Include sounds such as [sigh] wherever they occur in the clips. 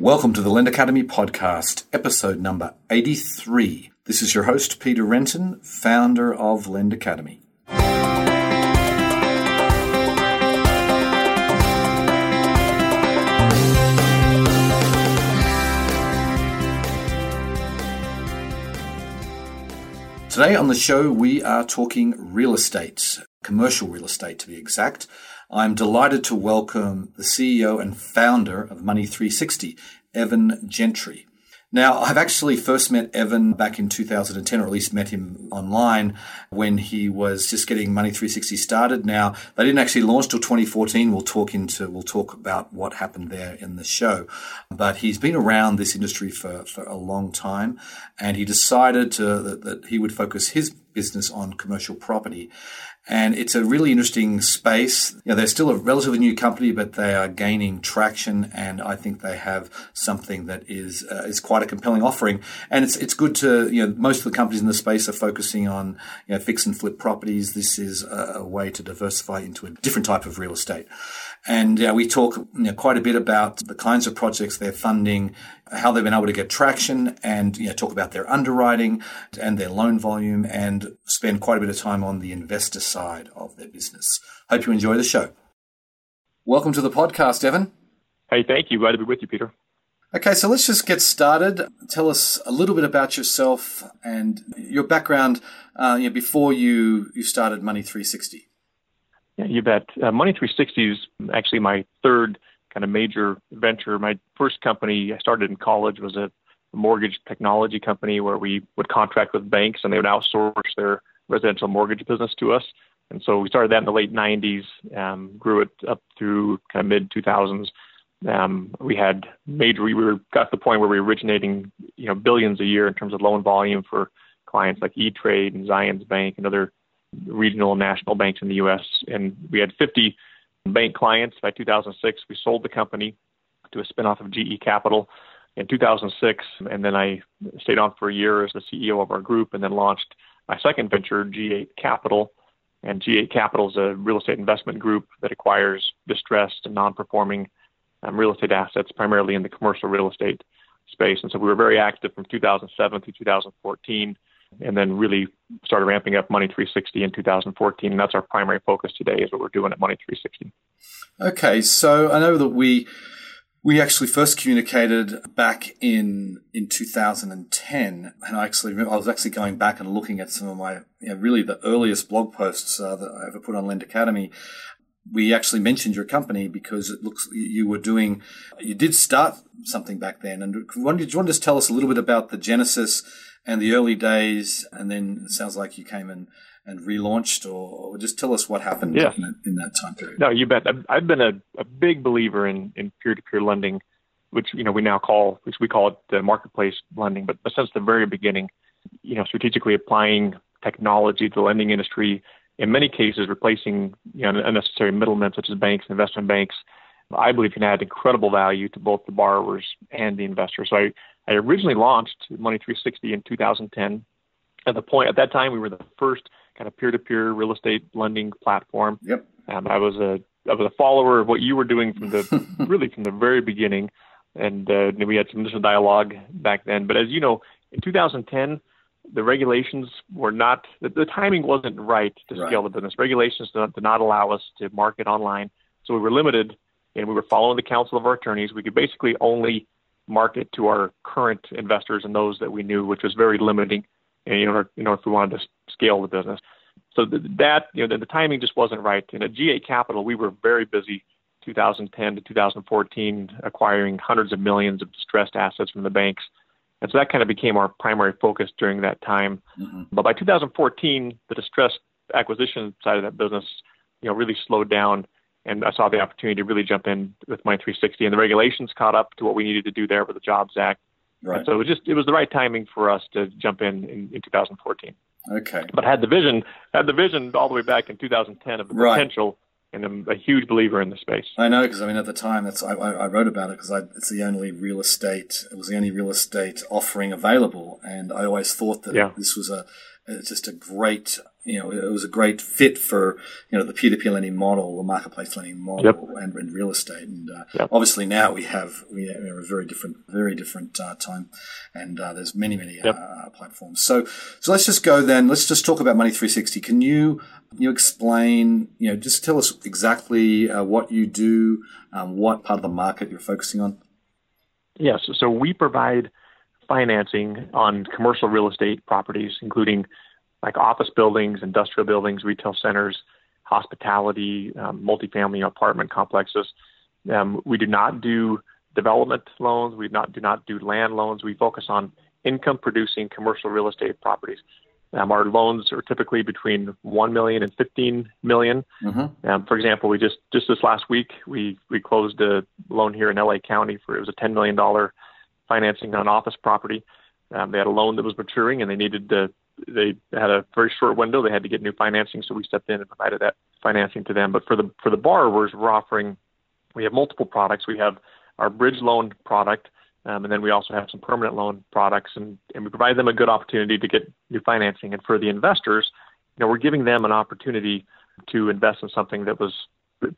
Welcome to the Lend Academy podcast, episode number 83. This is your host, Peter Renton, founder of Lend Academy. Today on the show, we are talking real estate, commercial real estate to be exact. I'm delighted to welcome the CEO and founder of Money 360, Evan Gentry. Now, I've actually first met Evan back in 2010, or at least met him online when he was just getting Money 360 started. Now, they didn't actually launch till 2014. We'll talk into, we'll talk about what happened there in the show. But he's been around this industry for, for a long time and he decided to, that, that he would focus his business on commercial property. And it's a really interesting space. You know, they're still a relatively new company, but they are gaining traction, and I think they have something that is uh, is quite a compelling offering. And it's it's good to you know most of the companies in the space are focusing on you know fix and flip properties. This is a, a way to diversify into a different type of real estate. And we talk you know, quite a bit about the kinds of projects they're funding, how they've been able to get traction, and you know, talk about their underwriting and their loan volume, and spend quite a bit of time on the investor side of their business. Hope you enjoy the show. Welcome to the podcast, Evan. Hey, thank you. Glad to be with you, Peter. Okay, so let's just get started. Tell us a little bit about yourself and your background uh, you know, before you, you started Money 360. Yeah, you bet. Uh, Money 360 is actually my third kind of major venture. My first company I started in college was a mortgage technology company where we would contract with banks and they would outsource their residential mortgage business to us. And so we started that in the late 90s, um, grew it up through kind of mid 2000s. Um, we had major, we were got to the point where we were originating, you know, billions a year in terms of loan volume for clients like E-Trade and Zions Bank and other regional and national banks in the U.S. And we had 50 bank clients by 2006. We sold the company to a spinoff of GE Capital in 2006, and then I stayed on for a year as the CEO of our group, and then launched my second venture, G8 Capital. And G8 Capital is a real estate investment group that acquires distressed and non-performing um, real estate assets, primarily in the commercial real estate space. And so we were very active from 2007 through 2014 and then really started ramping up Money 360 in 2014. And that's our primary focus today is what we're doing at Money 360. Okay, so I know that we we actually first communicated back in in 2010, and I actually I was actually going back and looking at some of my you know, really the earliest blog posts uh, that I ever put on Lend Academy. We actually mentioned your company because it looks you were doing you did start something back then. And do you want to just tell us a little bit about the genesis and the early days, and then it sounds like you came and, and relaunched, or, or just tell us what happened yeah. in, in, that time period. No, you bet. I've, I've been a, a, big believer in, in peer-to-peer lending, which you know we now call, which we call it the marketplace lending, but since the very beginning, you know, strategically applying technology to the lending industry, in many cases replacing you know unnecessary middlemen such as banks, investment banks. I believe can add incredible value to both the borrowers and the investors. So I, I originally launched Money 360 in 2010. At the point at that time, we were the first kind of peer-to-peer real estate lending platform. Yep. Um, I was a I was a follower of what you were doing from the [laughs] really from the very beginning, and uh, we had some initial dialogue back then. But as you know, in 2010, the regulations were not the, the timing wasn't right to right. scale the business. Regulations did not, did not allow us to market online, so we were limited, and we were following the counsel of our attorneys. We could basically only market to our current investors and those that we knew, which was very limiting in order, you know, if we wanted to scale the business. So that, you know, the, the timing just wasn't right. And at G8 Capital, we were very busy 2010 to 2014 acquiring hundreds of millions of distressed assets from the banks. And so that kind of became our primary focus during that time. Mm-hmm. But by 2014, the distressed acquisition side of that business, you know, really slowed down and I saw the opportunity to really jump in with Money 360, and the regulations caught up to what we needed to do there with the Jobs Act. Right. And so it was just it was the right timing for us to jump in, in in 2014. Okay. But I had the vision had the vision all the way back in 2010 of the right. potential, and I'm a huge believer in the space. I know because I mean at the time that's I, I wrote about it because it's the only real estate it was the only real estate offering available, and I always thought that yeah. this was a it's just a great you know, it was a great fit for, you know, the peer-to-peer lending model, the marketplace lending model, yep. and, and, real estate. And uh, yep. obviously now we have we have a very different, very different uh, time, and uh, there's many, many yep. Uh, platforms. So, so let's just go then. Let's just talk about Money 360. Can you you explain, you know, just tell us exactly uh, what you do, um, what part of the market you're focusing on? Yes. So we provide financing on commercial real estate properties, including like office buildings, industrial buildings, retail centers, hospitality, um, multifamily apartment complexes. Um, we do not do development loans. We not do not do land loans. We focus on income producing commercial real estate properties. Um, our loans are typically between one million and fifteen million. Mm-hmm. Um, for example, we just just this last week we we closed a loan here in LA County for it was a ten million dollar financing on office property. Um, they had a loan that was maturing and they needed to they had a very short window. They had to get new financing, so we stepped in and provided that financing to them. But for the for the borrowers, we're offering we have multiple products. We have our bridge loan product, um, and then we also have some permanent loan products, and, and we provide them a good opportunity to get new financing. And for the investors, you know, we're giving them an opportunity to invest in something that was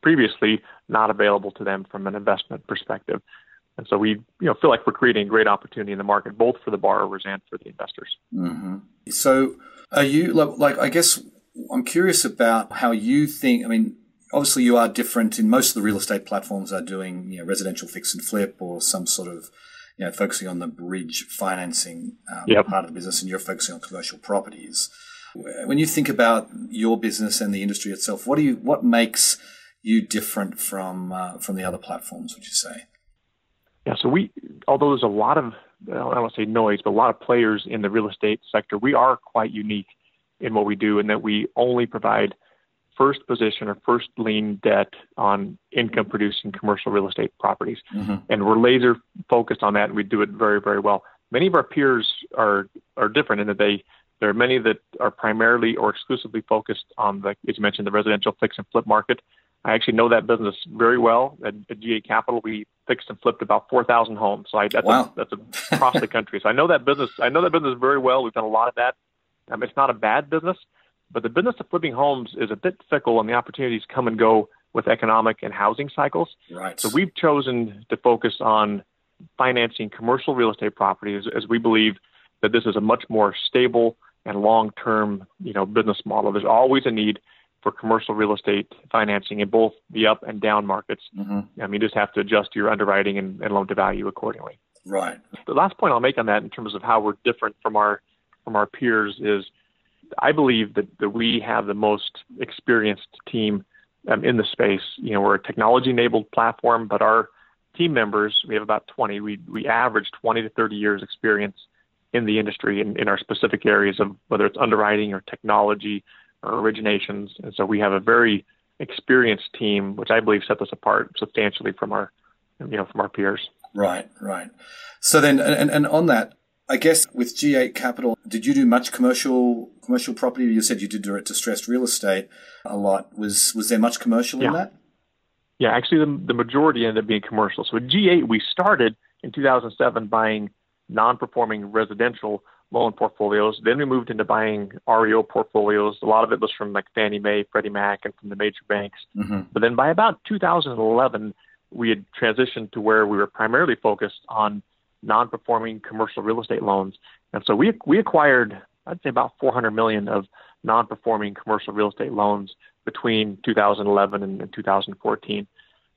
previously not available to them from an investment perspective. And so we, you know, feel like we're creating a great opportunity in the market, both for the borrowers and for the investors. Mm-hmm. So, are you like? I guess I'm curious about how you think. I mean, obviously, you are different. In most of the real estate platforms are doing, you know, residential fix and flip or some sort of, you know, focusing on the bridge financing um, yep. part of the business, and you're focusing on commercial properties. When you think about your business and the industry itself, what do you? What makes you different from uh, from the other platforms? Would you say? Yeah, so we, although there's a lot of, I don't want to say noise, but a lot of players in the real estate sector, we are quite unique in what we do in that we only provide first position or first lien debt on income producing commercial real estate properties. Mm-hmm. And we're laser focused on that and we do it very, very well. Many of our peers are, are different in that they, there are many that are primarily or exclusively focused on the, as you mentioned, the residential fix and flip market. I actually know that business very well. At, at G8 Capital, we fixed and flipped about 4,000 homes. So I, that's, wow. a, [laughs] that's a, across the country. So I know that business. I know that business very well. We've done a lot of that. Um, it's not a bad business, but the business of flipping homes is a bit fickle, and the opportunities come and go with economic and housing cycles. Right. So we've chosen to focus on financing commercial real estate properties, as we believe that this is a much more stable and long-term, you know, business model. There's always a need for commercial real estate financing in both the up and down markets. Mm-hmm. I mean, you just have to adjust your underwriting and, and loan to value accordingly. Right. The last point I'll make on that in terms of how we're different from our from our peers is I believe that, that we have the most experienced team um, in the space. You know, we're a technology enabled platform, but our team members, we have about 20, we, we average 20 to 30 years experience in the industry in, in our specific areas of whether it's underwriting or technology or originations. And so we have a very experienced team, which I believe sets us apart substantially from our, you know, from our peers. Right, right. So then, and, and on that, I guess with G8 Capital, did you do much commercial commercial property? You said you did distressed real estate a lot. Was was there much commercial yeah. in that? Yeah, actually, the, the majority ended up being commercial. So with G8, we started in 2007 buying non-performing residential loan portfolios. Then we moved into buying REO portfolios. A lot of it was from like Fannie Mae, Freddie Mac, and from the major banks. Mm-hmm. But then by about 2011, we had transitioned to where we were primarily focused on non-performing commercial real estate loans. And so we we acquired, I'd say, about 400 million of non-performing commercial real estate loans between 2011 and, and 2014.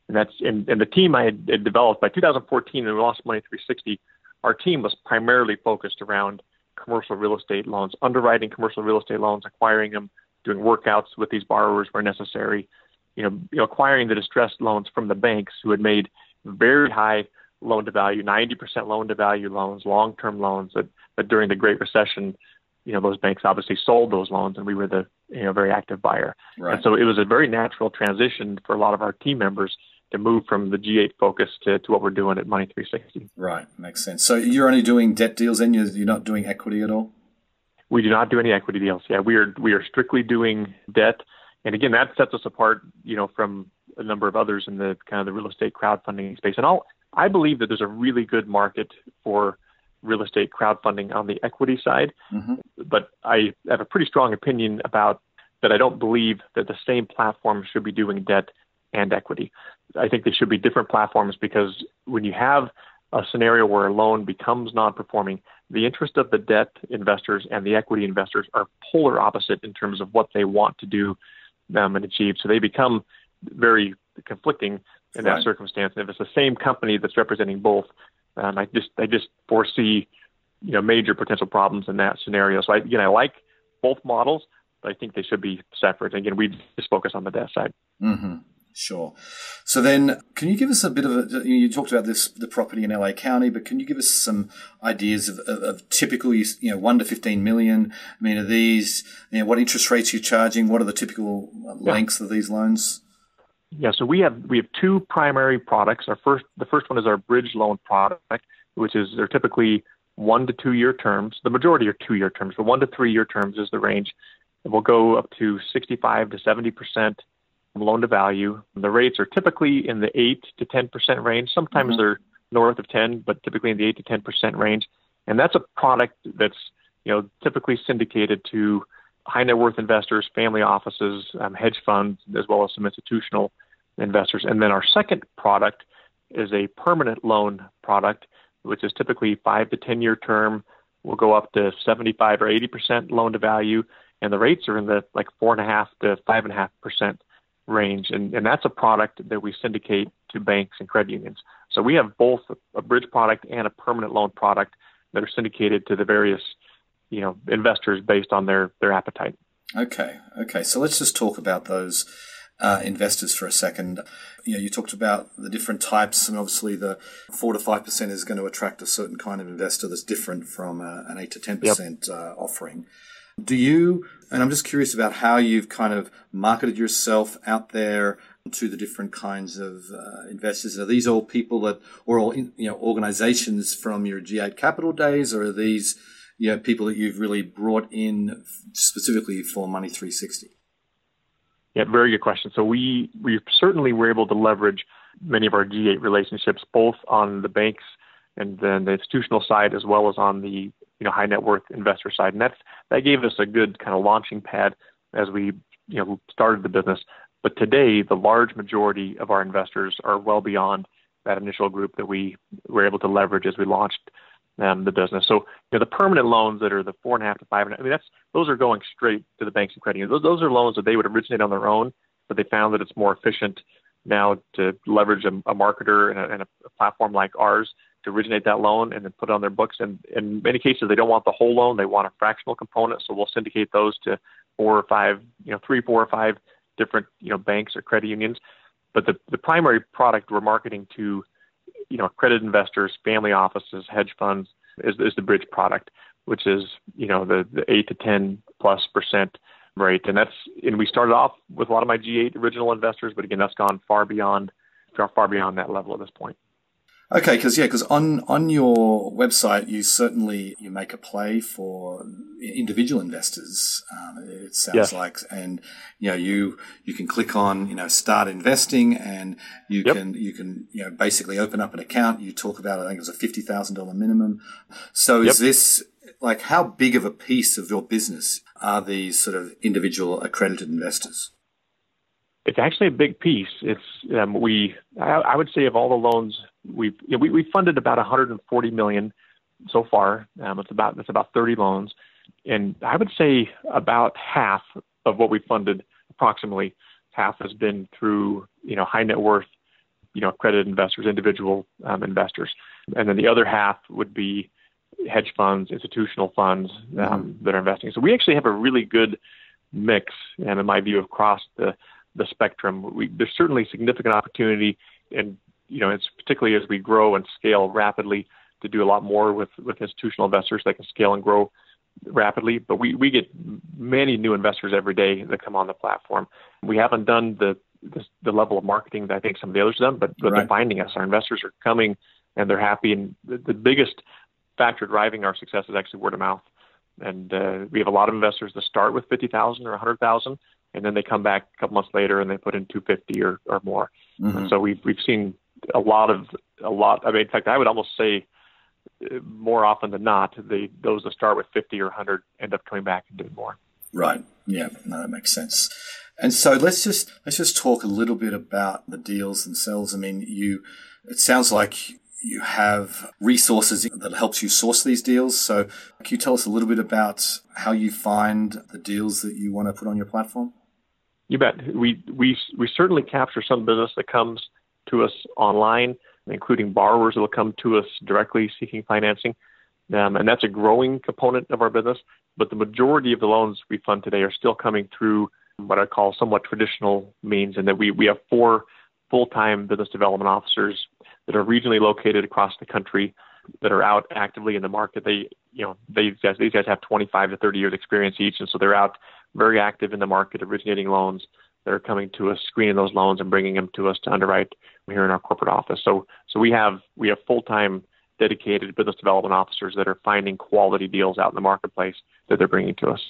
And that's and, and the team I had, had developed by 2014 and we lost money 360. Our team was primarily focused around commercial real estate loans, underwriting commercial real estate loans, acquiring them, doing workouts with these borrowers where necessary, you know, you know acquiring the distressed loans from the banks who had made very high loan to value, 90% loan to value loans, long term loans that, that during the Great Recession, you know, those banks obviously sold those loans and we were the, you know, very active buyer. Right. And so it was a very natural transition for a lot of our team members to move from the G8 focus to, to what we're doing at Money 360. Right, makes sense. So you're only doing debt deals, and you're, you're not doing equity at all. We do not do any equity deals. Yeah, we are we are strictly doing debt, and again, that sets us apart, you know, from a number of others in the kind of the real estate crowdfunding space. And I'll I believe that there's a really good market for real estate crowdfunding on the equity side. Mm-hmm. But I have a pretty strong opinion about that. I don't believe that the same platform should be doing debt and equity. I think they should be different platforms because when you have a scenario where a loan becomes non-performing, the interest of the debt investors and the equity investors are polar opposite in terms of what they want to do um, and achieve. So they become very conflicting in right. that circumstance. And if it's the same company that's representing both, um, I just I just foresee you know major potential problems in that scenario. So I, again, I like both models, but I think they should be separate. And again, we just focus on the debt side. Mm-hmm. Sure. So then, can you give us a bit of a? You talked about this, the property in LA County, but can you give us some ideas of, of, of typical, you know, one to fifteen million? I mean, are these? You know, what interest rates you're charging? What are the typical uh, lengths yeah. of these loans? Yeah, so we have we have two primary products. Our first, the first one is our bridge loan product, which is they're typically one to two year terms. The majority are two year terms, but one to three year terms is the range. And we'll go up to 65 to 70 percent loan to value. The rates are typically in the 8 to 10% range. Sometimes mm-hmm. they're north of 10, but typically in the 8 to 10% range. And that's a product that's, you know, typically syndicated to high net worth investors, family offices, um, hedge funds, as well as some institutional investors. And then our second product is a permanent loan product, which is typically 5 to 10 year term. We'll go up to 75 or 80% loan to value, and the rates are in the like 4.5 to 5.5% range, and, and that's a product that we syndicate to banks and credit unions. So we have both a bridge product and a permanent loan product that are syndicated to the various, you know, investors based on their their appetite. Okay, okay. So let's just talk about those uh, investors for a second. You know, you talked about the different types, and obviously the four to five percent is going to attract a certain kind of investor that's different from uh, an eight to ten percent yep. uh, offering. Do you, and I'm just curious about how you've kind of marketed yourself out there to the different kinds of uh, investors. Are these all people that, or all, you know, organizations from your G8 Capital days, or are these, you know, people that you've really brought in specifically for Money 360? Yeah, very good question. So we we certainly were able to leverage many of our G8 relationships, both on the banks and then the institutional side, as well as on the you know high net worth investor side, and that's that gave us a good kind of launching pad as we you know started the business. But today, the large majority of our investors are well beyond that initial group that we were able to leverage as we launched um, the business. So you know, the permanent loans that are the four and a half to five and a half, I mean that's those are going straight to the banks and credit unions. Those, those are loans that they would originate on their own, but they found that it's more efficient now to leverage a, a marketer and a, and a platform like ours to originate that loan and then put it on their books. And in many cases, they don't want the whole loan; they want a fractional component. So we'll syndicate those to four or five, you know, three, four or five different, you know, banks or credit unions. But the the primary product we're marketing to, you know, credit investors, family offices, hedge funds is is the bridge product, which is you know the the eight to ten plus percent rate. And that's and we started off with a lot of my G8 original investors, but again, that's gone far beyond far beyond that level at this point. Okay, because yeah, because on on your website you certainly you make a play for individual investors. Um, it sounds yes. like, and you know you you can click on you know start investing, and you yep. can you can you know basically open up an account. You talk about I think it was a fifty thousand dollar minimum. So is yep. this like how big of a piece of your business are these sort of individual accredited investors? It's actually a big piece. It's um, we I, I, would say of all the loans we've you know, we we funded about 140 million so far. Um, it's about it's about 30 loans, and I would say about half of what we funded, approximately half, has been through you know high net worth, you know accredited investors, individual um, investors, and then the other half would be hedge funds, institutional funds um, mm-hmm. that are investing. So we actually have a really good mix, and in my view, across the the spectrum. We, there's certainly significant opportunity, and you know, it's particularly as we grow and scale rapidly to do a lot more with with institutional investors that can scale and grow rapidly. But we we get many new investors every day that come on the platform. We haven't done the the, the level of marketing that I think some of the others have done, but but right. they're finding us. Our investors are coming and they're happy. And the, the biggest factor driving our success is actually word of mouth. And uh, we have a lot of investors that start with fifty thousand or a hundred thousand, and then they come back a couple months later and they put in 250 or, or more. Mm-hmm. So we've we've seen a lot of a lot. I mean, in fact, I would almost say uh, more often than not, the those that start with 50 or 100 end up coming back and doing more. Right. Yeah. No, that makes sense. And so let's just let's just talk a little bit about the deals themselves. I mean, you it sounds like you have resources that helps you source these deals. So can you tell us a little bit about how you find the deals that you want to put on your platform? You bet. We we we certainly capture some business that comes to us online, including borrowers that will come to us directly seeking financing. Um, and that's a growing component of our business. But the majority of the loans we fund today are still coming through what I call somewhat traditional means, and that we, we have four full time business development officers that are regionally located across the country that are out actively in the market. They, you know, they, these guys have 25 to 30 years experience each, and so they're out very active in the market, originating loans that are coming to us, screening those loans, and bringing them to us to underwrite here in our corporate office. So, so we have we have full time dedicated business development officers that are finding quality deals out in the marketplace that they're bringing to us.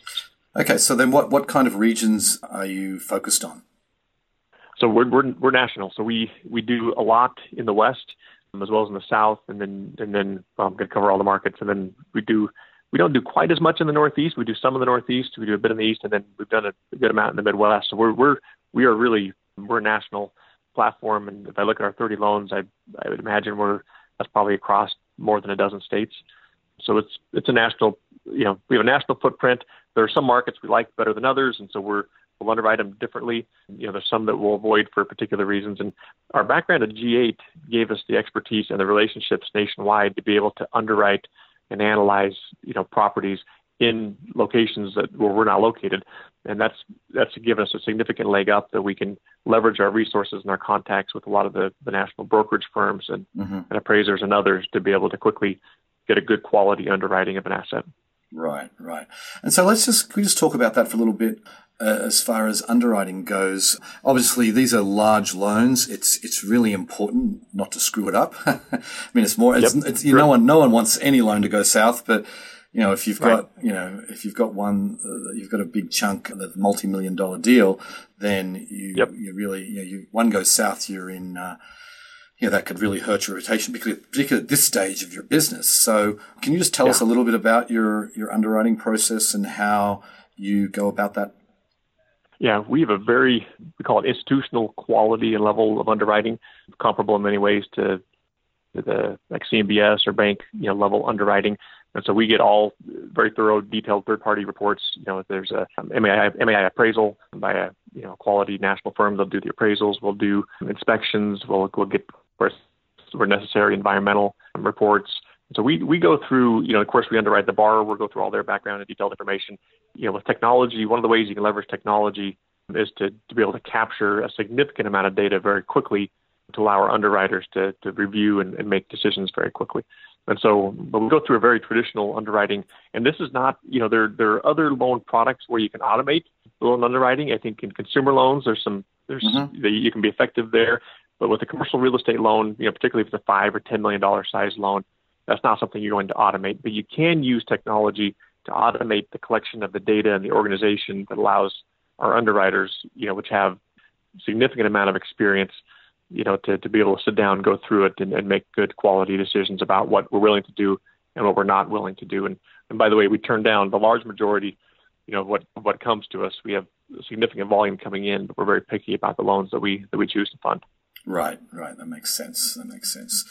Okay, so then what what kind of regions are you focused on? So we're we're, we're national. So we we do a lot in the west um, as well as in the south, and then and then well, I'm going to cover all the markets, and then we do we don't do quite as much in the Northeast. We do some in the Northeast. We do a bit in the East, and then we've done a good amount in the Midwest. So we're we're we are really we're a national platform. And if I look at our 30 loans, I I would imagine we're that's probably across more than a dozen states. So it's it's a national you know we have a national footprint. There are some markets we like better than others, and so we're we'll underwrite them differently. You know, there's some that we'll avoid for particular reasons. And our background at G8 gave us the expertise and the relationships nationwide to be able to underwrite and analyze, you know, properties in locations that where we're not located, and that's that's given us a significant leg up that we can leverage our resources and our contacts with a lot of the, the national brokerage firms and, mm-hmm. and appraisers and others to be able to quickly get a good quality underwriting of an asset. Right, right. And so let's just we just talk about that for a little bit as far as underwriting goes. Obviously, these are large loans. It's it's really important not to screw it up. [laughs] I mean, it's more. It's, yep. it's you, no one no one wants any loan to go south, but you know, if you've right. got, you know, if you've got one, uh, you've got a big chunk of a multi-million dollar deal, then you, yep. you really, you know, you, one goes south, you're in, uh, you know, that could really hurt your reputation, particularly, particularly at this stage of your business. So can you just tell yeah. us a little bit about your, your underwriting process and how you go about that? Yeah, we have a very, we call it institutional quality and level of underwriting, comparable in many ways to the like CMBS or bank, you know, level underwriting. And so we get all very thorough, detailed third-party reports. You know, if there's a um, MAI, MAI appraisal by a you know quality national firm, they'll do the appraisals. We'll do inspections. We'll we'll get where necessary environmental reports. So we we go through. You know, of course, we underwrite the borrower. We'll go through all their background and detailed information. You know, with technology, one of the ways you can leverage technology is to to be able to capture a significant amount of data very quickly to allow our underwriters to to review and, and make decisions very quickly. And so, but we go through a very traditional underwriting, and this is not, you know, there there are other loan products where you can automate loan underwriting. I think in consumer loans, there's some there's mm-hmm. you can be effective there, but with a commercial real estate loan, you know, particularly if it's a five or ten million dollar size loan, that's not something you're going to automate. But you can use technology to automate the collection of the data and the organization that allows our underwriters, you know, which have significant amount of experience you know, to, to be able to sit down, go through it, and, and make good quality decisions about what we're willing to do and what we're not willing to do. And, and by the way, we turn down the large majority, you know, what what comes to us. We have significant volume coming in, but we're very picky about the loans that we that we choose to fund. Right, right. That makes sense. That makes sense.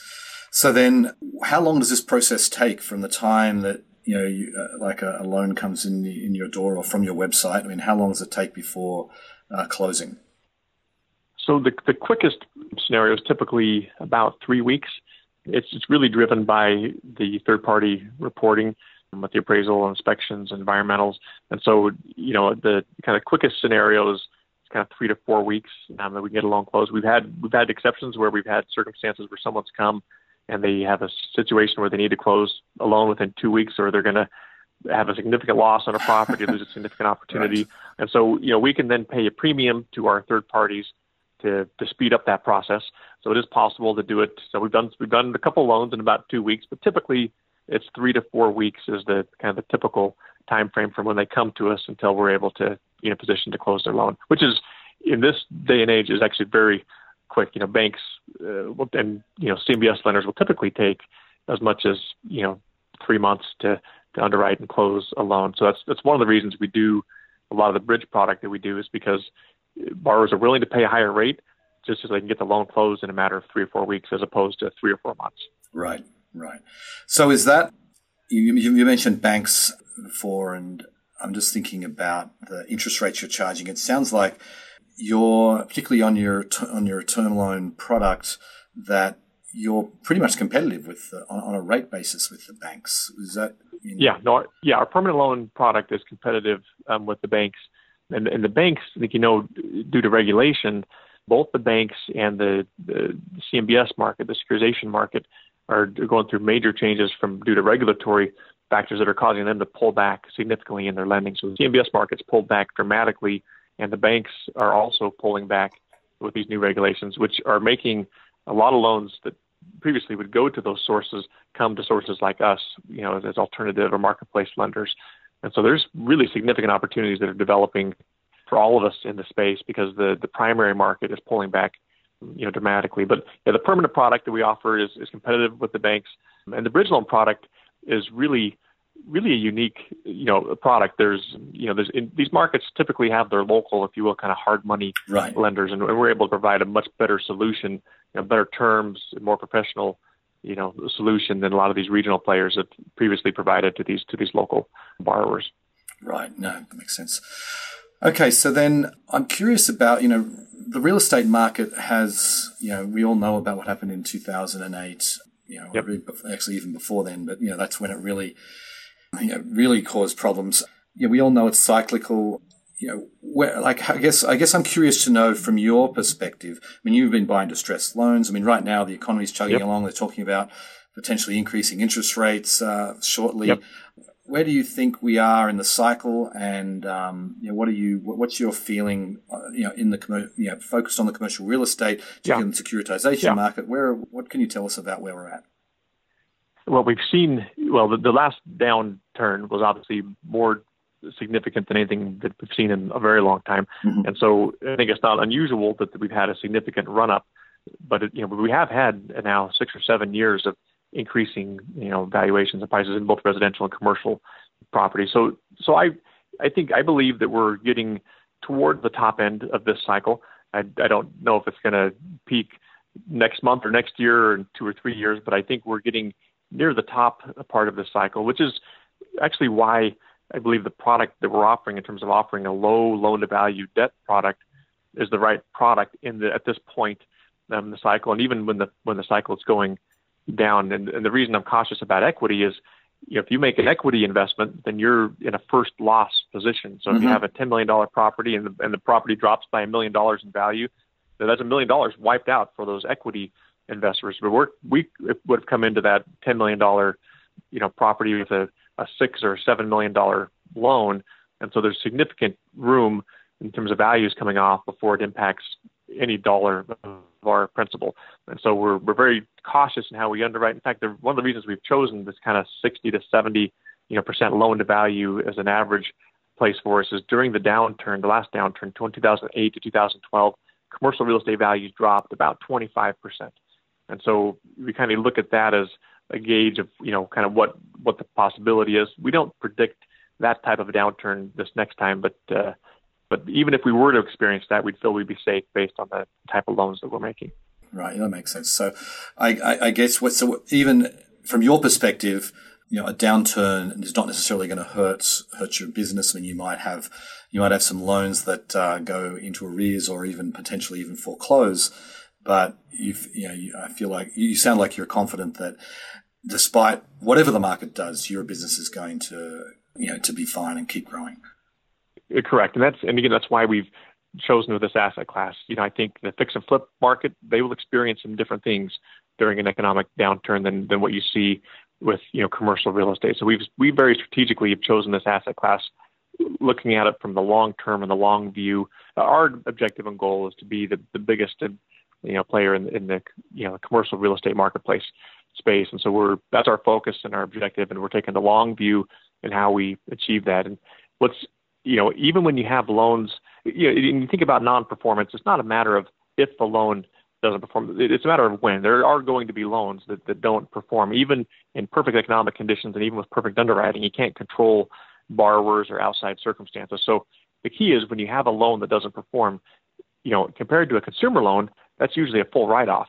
So then, how long does this process take from the time that you know, you, uh, like a, a, loan comes in in your door or from your website? I mean, how long does it take before uh, closing? So the the quickest scenario is typically about three weeks. It's it's really driven by the third party reporting with the appraisal, inspections, environmentals, and so you know the kind of quickest scenario is kind of three to four weeks um, that we can get a loan closed. We've had we've had exceptions where we've had circumstances where someone's come and they have a situation where they need to close a loan within two weeks, or they're going to have a significant loss on a property, lose a significant opportunity, right. and so you know we can then pay a premium to our third parties to, to speed up that process. So it is possible to do it. So we've done we've done a couple loans in about two weeks, but typically it's three to four weeks is the kind of the typical time frame from when they come to us until we're able to be in a position to close their loan, which is in this day and age is actually very quick. You know, banks uh, and you know CMBS lenders will typically take as much as you know three months to, to underwrite and close a loan. So that's that's one of the reasons we do a lot of the bridge product that we do is because borrowers are willing to pay a higher rate just so they can get the loan closed in a matter of three or four weeks as opposed to three or four months. Right, right. So is that you, you mentioned banks before, and I'm just thinking about the interest rates you're charging. It sounds like you're particularly on your on your term loan product that you're pretty much competitive with on, on, a rate basis with the banks. Is that? Know? Yeah, no, yeah. Our permanent loan product is competitive um, with the banks, and, and the banks, I think you know, due to regulation, both the banks and the, the CMBS market, the securitization market, are going through major changes from due to regulatory factors that are causing them to pull back significantly in their lending. So the CMBS market's pulled back dramatically, and the banks are also pulling back with these new regulations, which are making a lot of loans that previously would go to those sources come to sources like us, you know, as alternative or marketplace lenders. And so there's really significant opportunities that are developing for all of us in the space because the, the primary market is pulling back, you know, dramatically. But yeah, the permanent product that we offer is, is competitive with the banks. And the bridge loan product is really really a unique, you know, product. There's, you know, there's in, these markets typically have their local, if you will, kind of hard money right. lenders, and we're able to provide a much better solution, you know, better terms, more professional, you know, solution than a lot of these regional players have previously provided to these to these local borrowers. Right. No, that makes sense. Okay, so then I'm curious about, you know, the real estate market has, you know, we all know about what happened in 2008, you know, yep. actually even before then, but, you know, that's when it really you know, really cause problems. You know, we all know it's cyclical. You know, where, like I guess I guess I'm curious to know from your perspective. I mean, you've been buying distressed loans. I mean, right now the economy's chugging yep. along. They're talking about potentially increasing interest rates uh, shortly. Yep. Where do you think we are in the cycle, and um, you know, what are you? What's your feeling? Uh, you know, in the you know, focused on the commercial real estate, yeah. the securitization yeah. market. Where? What can you tell us about where we're at? Well, we've seen, well, the, the last downturn was obviously more significant than anything that we've seen in a very long time. Mm-hmm. And so I think it's not unusual that we've had a significant run up, but it, you know, we have had now six or seven years of increasing, you know, valuations and prices in both residential and commercial property. So, so I, I think I believe that we're getting toward the top end of this cycle. I, I don't know if it's going to peak next month or next year or in two or three years, but I think we're getting near the top part of the cycle, which is actually why I believe the product that we're offering in terms of offering a low loan to value debt product is the right product in the at this point um, in the cycle, and even when the when the cycle is going down. And, and the reason I'm cautious about equity is, you know, if you make an equity investment, then you're in a first loss position. So mm-hmm. if you mm-hmm. have a $10 million property and the, and the property drops by a million dollars in value, then that's a million dollars wiped out for those equity investors. But we're, we would have come into that $10 million, you know, property with a, a six or seven million dollar loan, and so there's significant room in terms of values coming off before it impacts any dollar of our principal. And so we're we're very cautious in how we underwrite. In fact, the, one of the reasons we've chosen this kind of 60 to 70 you know percent loan to value as an average place for us is during the downturn, the last downturn, 2008 to 2012, commercial real estate values dropped about 25 percent. And so we kind of look at that as a gauge of, you know, kind of what, what the possibility is. We don't predict that type of downturn this next time, but, uh, but even if we were to experience that, we'd feel we'd be safe based on the type of loans that we're making. Right, that makes sense. So, I, I, I guess what so even from your perspective, you know, a downturn is not necessarily going to hurt hurt your business. I mean, you might have you might have some loans that uh, go into arrears or even potentially even foreclose but you know, you, I feel like you sound like you're confident that despite whatever the market does, your business is going to, you know, to be fine and keep growing. Uh, correct. And that's, and again, that's why we've chosen this asset class. You know, I think the fix and flip market, they will experience some different things during an economic downturn than, than what you see with, you know, commercial real estate. So we've, we very strategically have chosen this asset class looking at it from the long term and the long view. Our objective and goal is to be the, the biggest you know player in, in the you know commercial real estate marketplace space. And so we're that's our focus and our objective, and we're taking the long view in how we achieve that. And what's you know even when you have loans, you know, you think about non-performance, it's not a matter of if the loan doesn't perform. It's a matter of when. There are going to be loans that, that don't perform, even in perfect economic conditions and even with perfect underwriting. You can't control borrowers or outside circumstances. So the key is when you have a loan that doesn't perform, you know, compared to a consumer loan, that's usually a full write-off.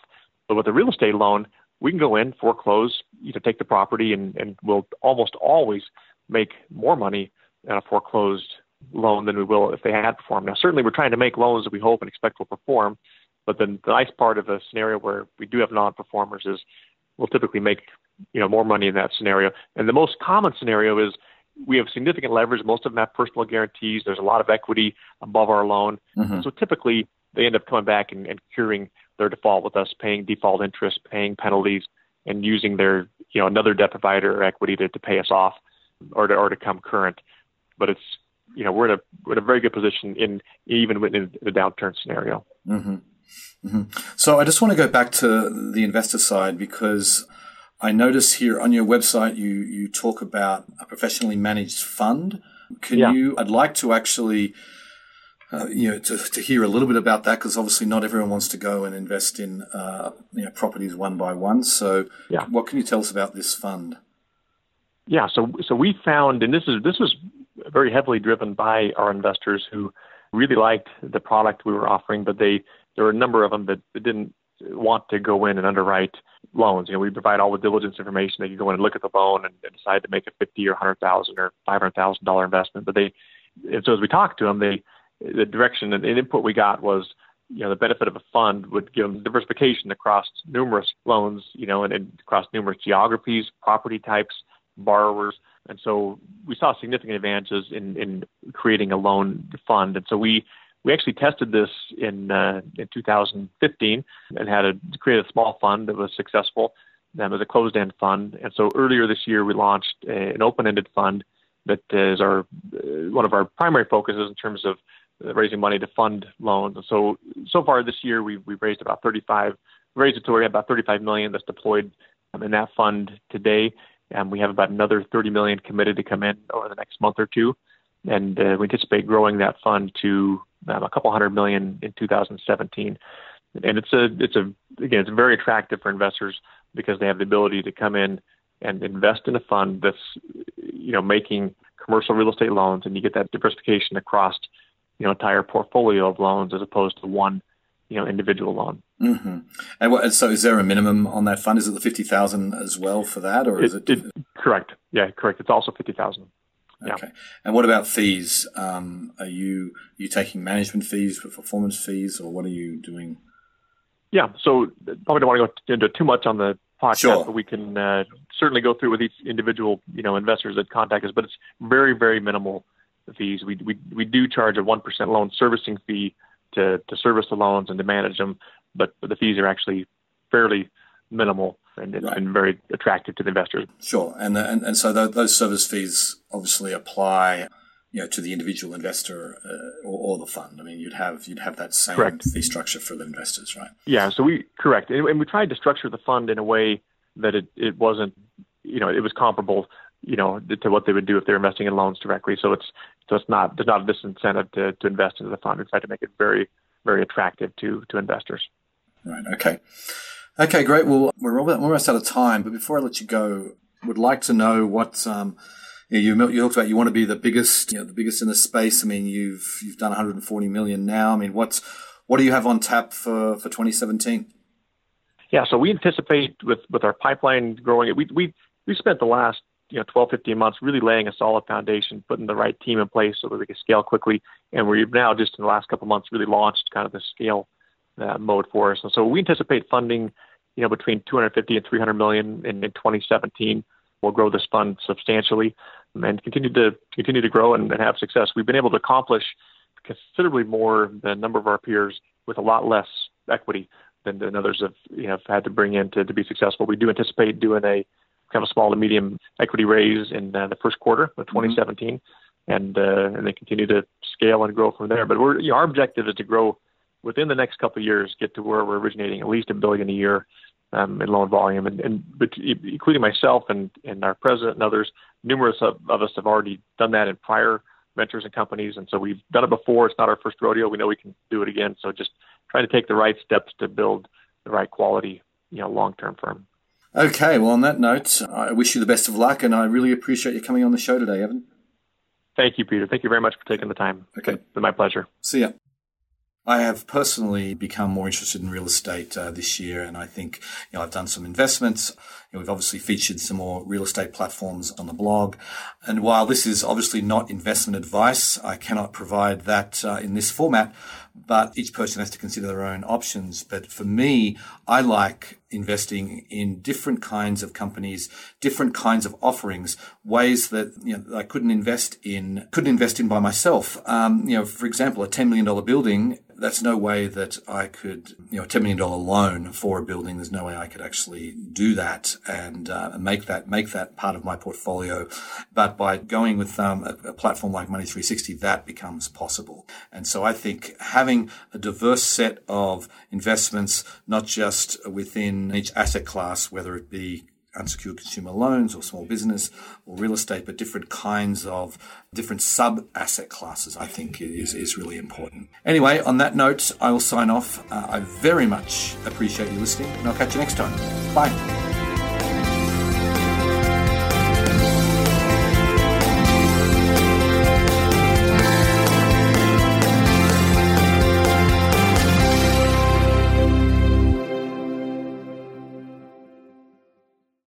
But with a real estate loan, we can go in, foreclose, you know, take the property, and, and we'll almost always make more money on a foreclosed loan than we will if they had performed. Now, certainly, we're trying to make loans that we hope and expect will perform. But then the nice part of a scenario where we do have non-performers is we'll typically make you know more money in that scenario. And the most common scenario is we have significant leverage. Most of them have personal guarantees. There's a lot of equity above our loan. Mm-hmm. So typically they end up coming back and, and curing their default with us, paying default interest, paying penalties, and using their you know another debt provider or equity to, to pay us off or to or to come current. But it's you know we're in a we're in a very good position in even in the downturn scenario. Mm-hmm. Mm-hmm. So I just want to go back to the investor side because I notice here on your website you you talk about a professionally managed fund. Can yeah. you? I'd like to actually. Uh, you know, to, to hear a little bit about that because obviously not everyone wants to go and invest in uh, you know properties one by one. So, yeah. what can you tell us about this fund? Yeah, so so we found, and this is this was very heavily driven by our investors who really liked the product we were offering, but they there were a number of them that, that didn't want to go in and underwrite loans. You know, we provide all the diligence information. They can go in and look at the loan and, and decide to make a fifty or hundred thousand or five hundred thousand dollar investment. But they, and so as we talked to them, they, the direction and the input we got was, you know, the benefit of a fund would give them diversification across numerous loans, you know, and, and across numerous geographies, property types, borrowers. And so we saw significant advantages in, in creating a loan fund. And so we we actually tested this in uh, in 2015 and had a created a small fund that was successful. That was a closed-end fund, and so earlier this year we launched a, an open-ended fund that is our uh, one of our primary focuses in terms of raising money to fund loans. And so so far this year we've we've raised about 35 raised a total about 35 million that's deployed um, in that fund today, and we have about another 30 million committed to come in over the next month or two and uh, we anticipate growing that fund to um, a couple hundred million in 2017. And it's a it's a again it's very attractive for investors because they have the ability to come in and invest in a fund that's you know making commercial real estate loans, and you get that diversification across you know entire portfolio of loans as opposed to one you know individual loan. Mm-hmm. And what, so, is there a minimum on that fund? Is it the fifty thousand as well for that, or is it, it, it? Correct. Yeah, correct. It's also fifty thousand. Okay. And what about fees? Um, are you are you taking management fees for performance fees, or what are you doing? Yeah. So probably don't want to go into too much on the podcast, sure. but we can uh, certainly go through with each individual you know investors that contact us. But it's very very minimal fees. We we we do charge a one percent loan servicing fee to to service the loans and to manage them, but the fees are actually fairly minimal and right. been very attractive to the investors. Sure, and and, and so those service fees obviously apply, you know, to the individual investor uh, or, or, the fund. I mean, you'd have you'd have that same correct. fee structure for the investors, right? Yeah, so we correct, and, and we tried to structure the fund in a way that it it wasn't, you know, it was comparable, you know, to what they would do if they're investing in loans directly. So it's so it's not there's not a disincentive to to invest into the fund. We tried to make it very very attractive to to investors. Right. Okay. Okay, great. Well, we're almost out of time, but before I let you go, would like to know what um, you, know, you, you talked about. You want to be the biggest, you know, the biggest in the space. I mean, you've you've done 140 million now. I mean, what's what do you have on tap for for 2017? Yeah, so we anticipate with with our pipeline growing. We we we spent the last you know 12, 15 months really laying a solid foundation, putting the right team in place so that we can scale quickly. And we've now just in the last couple of months really launched kind of the scale uh, mode for us. And so we anticipate funding, you know, between 250 and 300 million in, in 2017. We'll grow this fund substantially and continue to continue to grow and, and have success. We've been able to accomplish considerably more than a number of our peers with a lot less equity than, than others have you know, have had to bring in to, to be successful. We do anticipate doing a kind of small to medium equity raise in uh, the first quarter of 2017, mm-hmm. and uh, and then continue to scale and grow from there. But we're you know, our objective is to grow within the next couple of years get to where we're originating at least a billion a year um, in loan volume, and, and but, including myself and, and our president and others, numerous of, of us have already done that in prior ventures and companies, and so we've done it before. It's not our first rodeo. We know we can do it again. So just trying to take the right steps to build the right quality, you know, long term firm. Okay, well, on that note, I wish you the best of luck, and I really appreciate you coming on the show today, Evan. Thank you, Peter. Thank you very much for taking the time. Okay. It's been my pleasure. See ya. I have personally become more interested in real estate uh, this year, and I think you know I've done some investments. You know, we've obviously featured some more real estate platforms on the blog, and while this is obviously not investment advice, I cannot provide that uh, in this format. But each person has to consider their own options. But for me, I like investing in different kinds of companies, different kinds of offerings, ways that you know I couldn't invest in, couldn't invest in by myself. Um, you know, for example, a ten million dollar building that's no way that I could, you know, a $10 million loan for a building. There's no way I could actually do that and uh, make that, make that part of my portfolio. But by going with um, a, a platform like Money 360, that becomes possible. And so I think having a diverse set of investments, not just within each asset class, whether it be unsecured consumer loans or small business or real estate, but different kinds of different sub asset classes, I think is, is really important. Anyway, on that note, I will sign off. Uh, I very much appreciate you listening and I'll catch you next time. Bye.